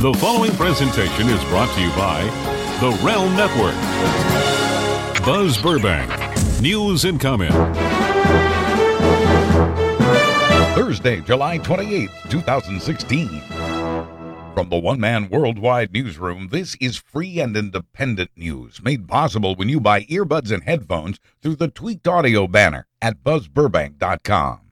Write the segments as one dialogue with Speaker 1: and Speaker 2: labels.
Speaker 1: The following presentation is brought to you by The Realm Network. Buzz Burbank, news and comment.
Speaker 2: Thursday, July 28th, 2016. From the one man worldwide newsroom, this is free and independent news made possible when you buy earbuds and headphones through the tweaked audio banner at buzzburbank.com.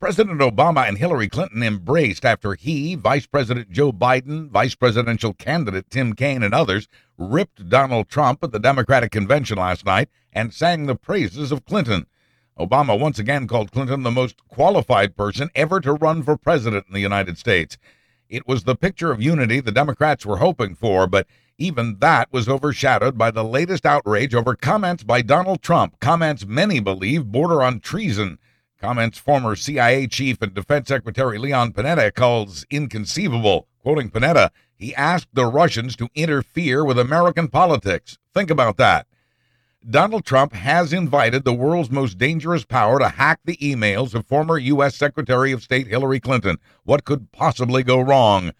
Speaker 2: President Obama and Hillary Clinton embraced after he, Vice President Joe Biden, Vice Presidential candidate Tim Kaine, and others ripped Donald Trump at the Democratic convention last night and sang the praises of Clinton. Obama once again called Clinton the most qualified person ever to run for president in the United States. It was the picture of unity the Democrats were hoping for, but even that was overshadowed by the latest outrage over comments by Donald Trump, comments many believe border on treason. Comments former CIA chief and defense secretary Leon Panetta calls inconceivable. Quoting Panetta, he asked the Russians to interfere with American politics. Think about that. Donald Trump has invited the world's most dangerous power to hack the emails of former U.S. Secretary of State Hillary Clinton. What could possibly go wrong?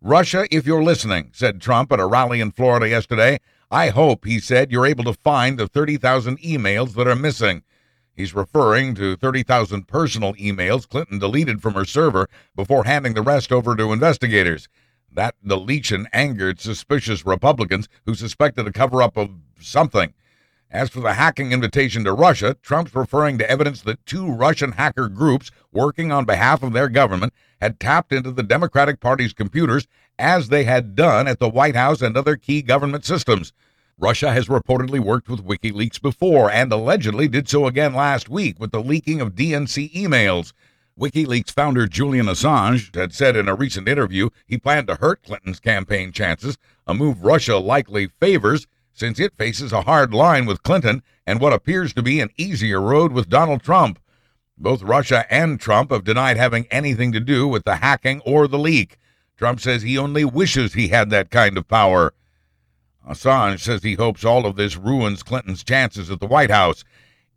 Speaker 2: Russia, if you're listening, said Trump at a rally in Florida yesterday. I hope, he said, you're able to find the 30,000 emails that are missing. He's referring to 30,000 personal emails Clinton deleted from her server before handing the rest over to investigators. That deletion angered suspicious Republicans who suspected a cover up of something. As for the hacking invitation to Russia, Trump's referring to evidence that two Russian hacker groups working on behalf of their government had tapped into the Democratic Party's computers as they had done at the White House and other key government systems. Russia has reportedly worked with WikiLeaks before and allegedly did so again last week with the leaking of DNC emails. WikiLeaks founder Julian Assange had said in a recent interview he planned to hurt Clinton's campaign chances, a move Russia likely favors since it faces a hard line with Clinton and what appears to be an easier road with Donald Trump. Both Russia and Trump have denied having anything to do with the hacking or the leak. Trump says he only wishes he had that kind of power. Assange says he hopes all of this ruins Clinton's chances at the White House.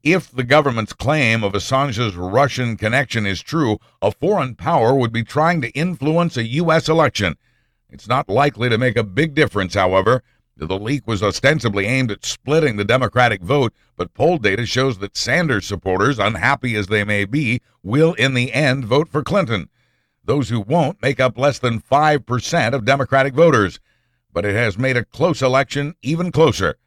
Speaker 2: If the government's claim of Assange's Russian connection is true, a foreign power would be trying to influence a U.S. election. It's not likely to make a big difference, however. The leak was ostensibly aimed at splitting the Democratic vote, but poll data shows that Sanders supporters, unhappy as they may be, will in the end vote for Clinton. Those who won't make up less than 5% of Democratic voters, but it has made a close election even closer.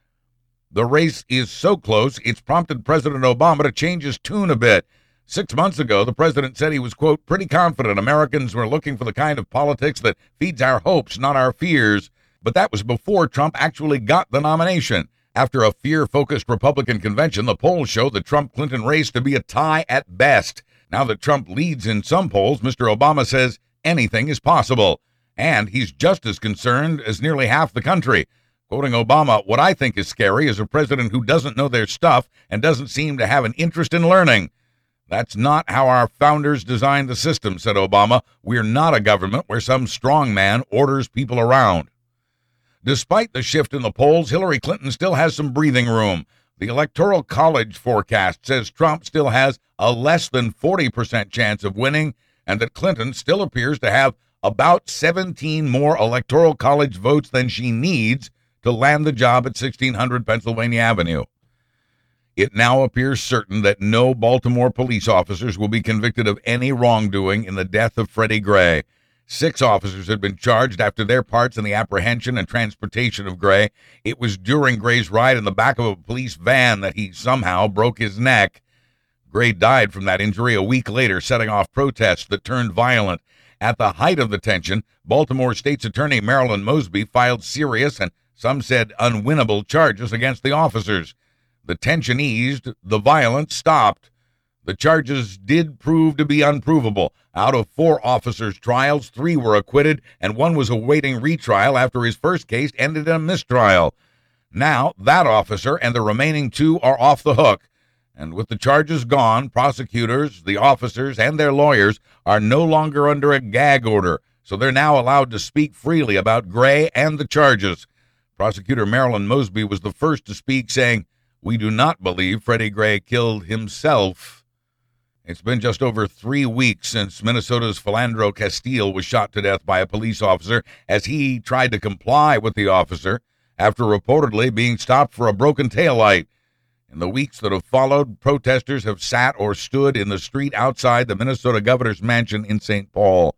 Speaker 2: The race is so close, it's prompted President Obama to change his tune a bit. Six months ago, the president said he was, quote, pretty confident Americans were looking for the kind of politics that feeds our hopes, not our fears. But that was before Trump actually got the nomination. After a fear focused Republican convention, the polls show the Trump Clinton race to be a tie at best. Now that Trump leads in some polls, Mr. Obama says anything is possible. And he's just as concerned as nearly half the country. Quoting Obama, what I think is scary is a president who doesn't know their stuff and doesn't seem to have an interest in learning. That's not how our founders designed the system, said Obama. We're not a government where some strong man orders people around. Despite the shift in the polls, Hillary Clinton still has some breathing room. The Electoral College forecast says Trump still has a less than 40% chance of winning, and that Clinton still appears to have about 17 more Electoral College votes than she needs to land the job at 1600 Pennsylvania Avenue. It now appears certain that no Baltimore police officers will be convicted of any wrongdoing in the death of Freddie Gray. Six officers had been charged after their parts in the apprehension and transportation of Gray. It was during Gray's ride in the back of a police van that he somehow broke his neck. Gray died from that injury a week later, setting off protests that turned violent. At the height of the tension, Baltimore State's Attorney Marilyn Mosby filed serious and some said unwinnable charges against the officers. The tension eased, the violence stopped. The charges did prove to be unprovable. Out of four officers' trials, three were acquitted, and one was awaiting retrial after his first case ended in a mistrial. Now, that officer and the remaining two are off the hook. And with the charges gone, prosecutors, the officers, and their lawyers are no longer under a gag order, so they're now allowed to speak freely about Gray and the charges. Prosecutor Marilyn Mosby was the first to speak, saying, We do not believe Freddie Gray killed himself. It's been just over three weeks since Minnesota's Philando Castile was shot to death by a police officer as he tried to comply with the officer after reportedly being stopped for a broken taillight. In the weeks that have followed, protesters have sat or stood in the street outside the Minnesota governor's mansion in St. Paul.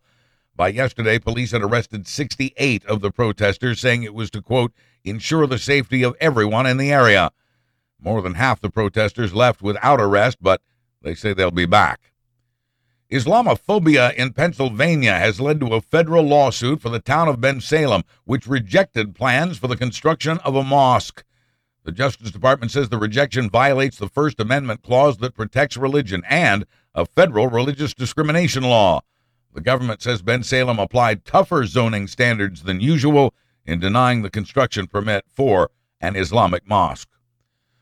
Speaker 2: By yesterday, police had arrested 68 of the protesters, saying it was to, quote, ensure the safety of everyone in the area. More than half the protesters left without arrest, but they say they'll be back. Islamophobia in Pennsylvania has led to a federal lawsuit for the town of Bensalem, which rejected plans for the construction of a mosque. The Justice Department says the rejection violates the First Amendment clause that protects religion and a federal religious discrimination law. The government says Bensalem applied tougher zoning standards than usual in denying the construction permit for an Islamic mosque.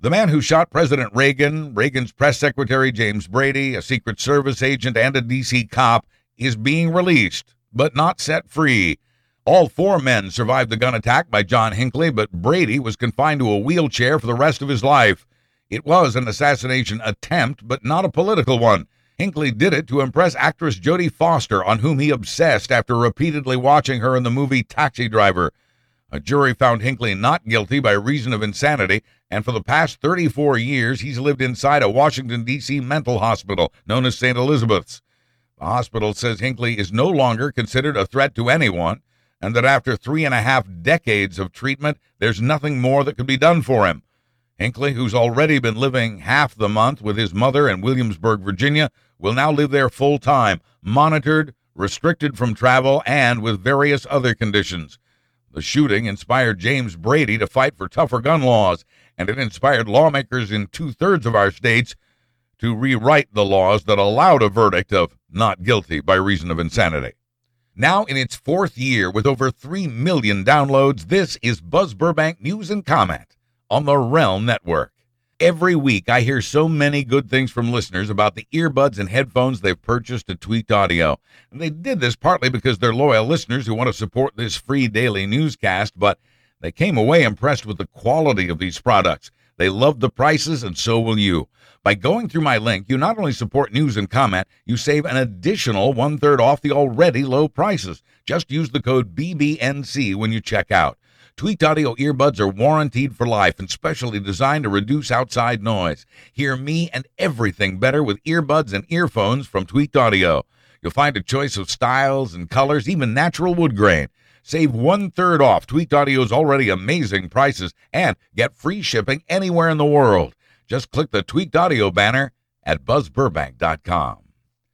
Speaker 2: The man who shot President Reagan, Reagan's press secretary James Brady, a Secret Service agent, and a D.C. cop is being released, but not set free. All four men survived the gun attack by John Hinckley, but Brady was confined to a wheelchair for the rest of his life. It was an assassination attempt, but not a political one. Hinckley did it to impress actress Jodie Foster, on whom he obsessed after repeatedly watching her in the movie Taxi Driver. A jury found Hinckley not guilty by reason of insanity, and for the past 34 years, he's lived inside a Washington, D.C. mental hospital known as St. Elizabeth's. The hospital says Hinckley is no longer considered a threat to anyone, and that after three and a half decades of treatment, there's nothing more that could be done for him. Hinckley, who's already been living half the month with his mother in Williamsburg, Virginia, will now live there full time, monitored, restricted from travel, and with various other conditions. The shooting inspired James Brady to fight for tougher gun laws, and it inspired lawmakers in two thirds of our states to rewrite the laws that allowed a verdict of not guilty by reason of insanity. Now, in its fourth year with over 3 million downloads, this is Buzz Burbank News and Comment on the Realm Network. Every week, I hear so many good things from listeners about the earbuds and headphones they've purchased at Tweaked Audio. And they did this partly because they're loyal listeners who want to support this free daily newscast, but they came away impressed with the quality of these products. They love the prices, and so will you. By going through my link, you not only support news and comment, you save an additional one third off the already low prices. Just use the code BBNC when you check out. Tweaked audio earbuds are warranted for life and specially designed to reduce outside noise. Hear me and everything better with earbuds and earphones from Tweaked Audio. You'll find a choice of styles and colors, even natural wood grain. Save one third off Tweaked Audio's already amazing prices and get free shipping anywhere in the world. Just click the Tweaked Audio banner at buzzburbank.com.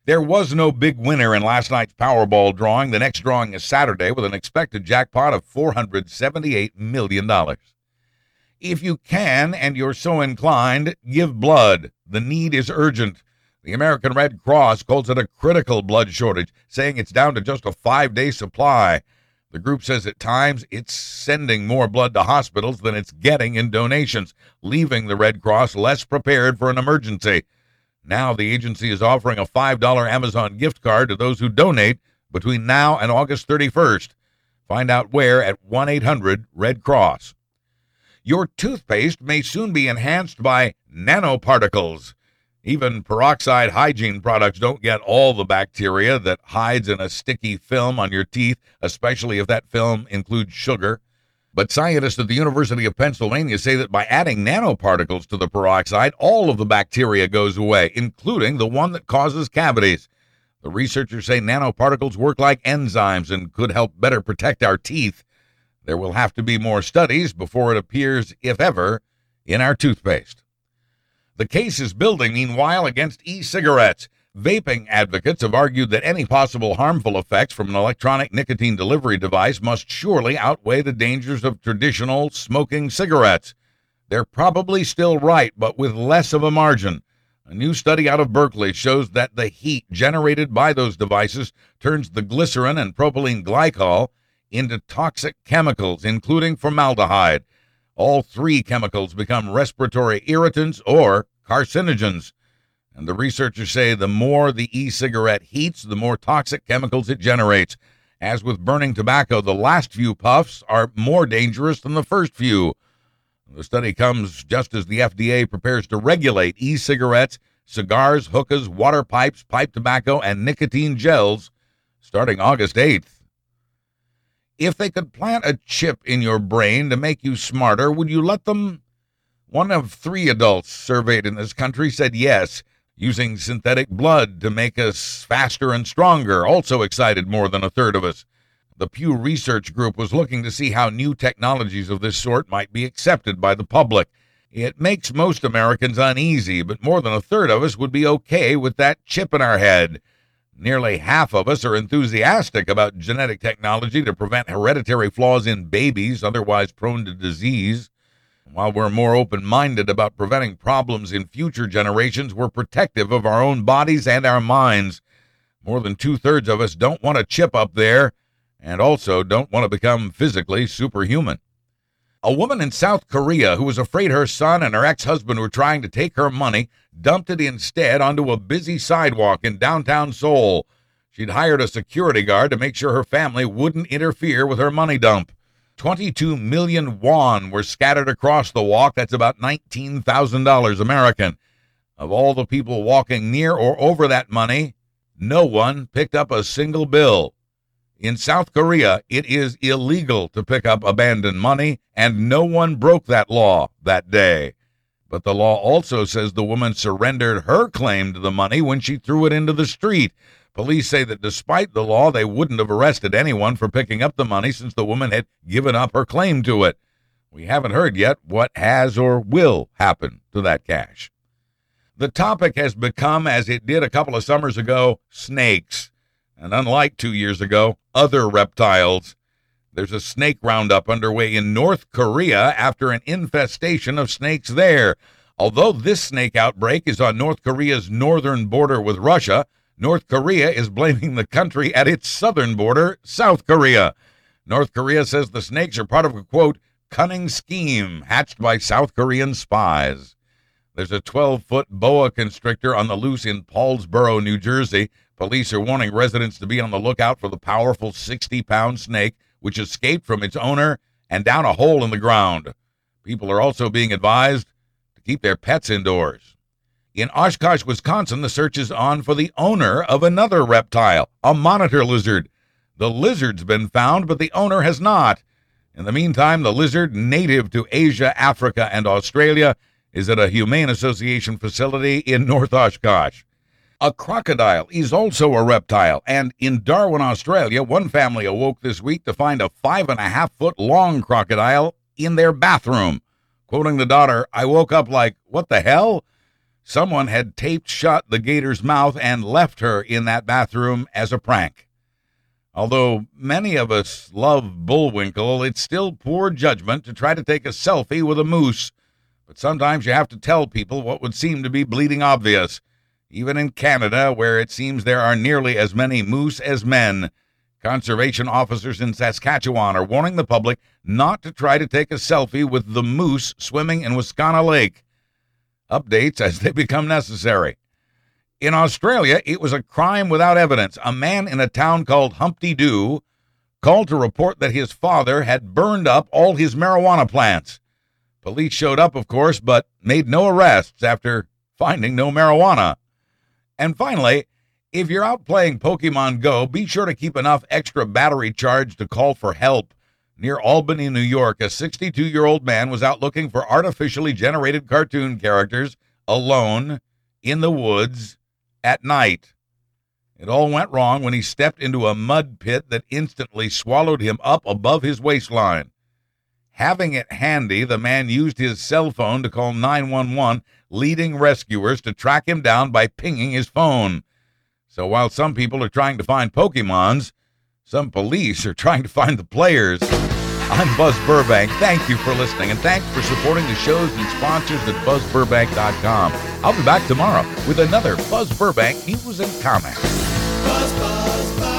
Speaker 2: There was no big winner in last night's Powerball drawing. The next drawing is Saturday with an expected jackpot of $478 million. If you can and you're so inclined, give blood. The need is urgent. The American Red Cross calls it a critical blood shortage, saying it's down to just a five day supply. The group says at times it's sending more blood to hospitals than it's getting in donations, leaving the Red Cross less prepared for an emergency. Now, the agency is offering a $5 Amazon gift card to those who donate between now and August 31st. Find out where at 1 800 Red Cross. Your toothpaste may soon be enhanced by nanoparticles. Even peroxide hygiene products don't get all the bacteria that hides in a sticky film on your teeth, especially if that film includes sugar. But scientists at the University of Pennsylvania say that by adding nanoparticles to the peroxide, all of the bacteria goes away, including the one that causes cavities. The researchers say nanoparticles work like enzymes and could help better protect our teeth. There will have to be more studies before it appears, if ever, in our toothpaste. The case is building, meanwhile, against e cigarettes. Vaping advocates have argued that any possible harmful effects from an electronic nicotine delivery device must surely outweigh the dangers of traditional smoking cigarettes. They're probably still right, but with less of a margin. A new study out of Berkeley shows that the heat generated by those devices turns the glycerin and propylene glycol into toxic chemicals, including formaldehyde. All three chemicals become respiratory irritants or carcinogens. And the researchers say the more the e cigarette heats, the more toxic chemicals it generates. As with burning tobacco, the last few puffs are more dangerous than the first few. The study comes just as the FDA prepares to regulate e cigarettes, cigars, hookahs, water pipes, pipe tobacco, and nicotine gels starting August 8th. If they could plant a chip in your brain to make you smarter, would you let them? One of three adults surveyed in this country said yes, using synthetic blood to make us faster and stronger, also excited more than a third of us. The Pew Research Group was looking to see how new technologies of this sort might be accepted by the public. It makes most Americans uneasy, but more than a third of us would be okay with that chip in our head. Nearly half of us are enthusiastic about genetic technology to prevent hereditary flaws in babies otherwise prone to disease. While we're more open minded about preventing problems in future generations, we're protective of our own bodies and our minds. More than two thirds of us don't want a chip up there and also don't want to become physically superhuman. A woman in South Korea who was afraid her son and her ex husband were trying to take her money dumped it instead onto a busy sidewalk in downtown Seoul. She'd hired a security guard to make sure her family wouldn't interfere with her money dump. 22 million won were scattered across the walk. That's about $19,000 American. Of all the people walking near or over that money, no one picked up a single bill. In South Korea, it is illegal to pick up abandoned money, and no one broke that law that day. But the law also says the woman surrendered her claim to the money when she threw it into the street. Police say that despite the law, they wouldn't have arrested anyone for picking up the money since the woman had given up her claim to it. We haven't heard yet what has or will happen to that cash. The topic has become, as it did a couple of summers ago, snakes and unlike two years ago, other reptiles. There's a snake roundup underway in North Korea after an infestation of snakes there. Although this snake outbreak is on North Korea's northern border with Russia, North Korea is blaming the country at its southern border, South Korea. North Korea says the snakes are part of a quote, cunning scheme hatched by South Korean spies. There's a 12 foot boa constrictor on the loose in Paulsboro, New Jersey. Police are warning residents to be on the lookout for the powerful 60 pound snake, which escaped from its owner and down a hole in the ground. People are also being advised to keep their pets indoors. In Oshkosh, Wisconsin, the search is on for the owner of another reptile, a monitor lizard. The lizard's been found, but the owner has not. In the meantime, the lizard, native to Asia, Africa, and Australia, is at a Humane Association facility in North Oshkosh. A crocodile is also a reptile, and in Darwin, Australia, one family awoke this week to find a five and a half foot long crocodile in their bathroom. Quoting the daughter, I woke up like, what the hell? Someone had taped shut the gator's mouth and left her in that bathroom as a prank. Although many of us love Bullwinkle, it's still poor judgment to try to take a selfie with a moose. But sometimes you have to tell people what would seem to be bleeding obvious. Even in Canada, where it seems there are nearly as many moose as men, conservation officers in Saskatchewan are warning the public not to try to take a selfie with the moose swimming in Wascana Lake. Updates as they become necessary. In Australia, it was a crime without evidence. A man in a town called Humpty Doo called to report that his father had burned up all his marijuana plants. Police showed up, of course, but made no arrests after finding no marijuana. And finally, if you're out playing Pokemon Go, be sure to keep enough extra battery charge to call for help. Near Albany, New York, a 62 year old man was out looking for artificially generated cartoon characters alone in the woods at night. It all went wrong when he stepped into a mud pit that instantly swallowed him up above his waistline. Having it handy, the man used his cell phone to call 911, leading rescuers to track him down by pinging his phone. So while some people are trying to find Pokemons, some police are trying to find the players. I'm Buzz Burbank. Thank you for listening, and thanks for supporting the shows and sponsors at BuzzBurbank.com. I'll be back tomorrow with another Buzz Burbank news and comment.
Speaker 3: Buzz, buzz, buzz, buzz.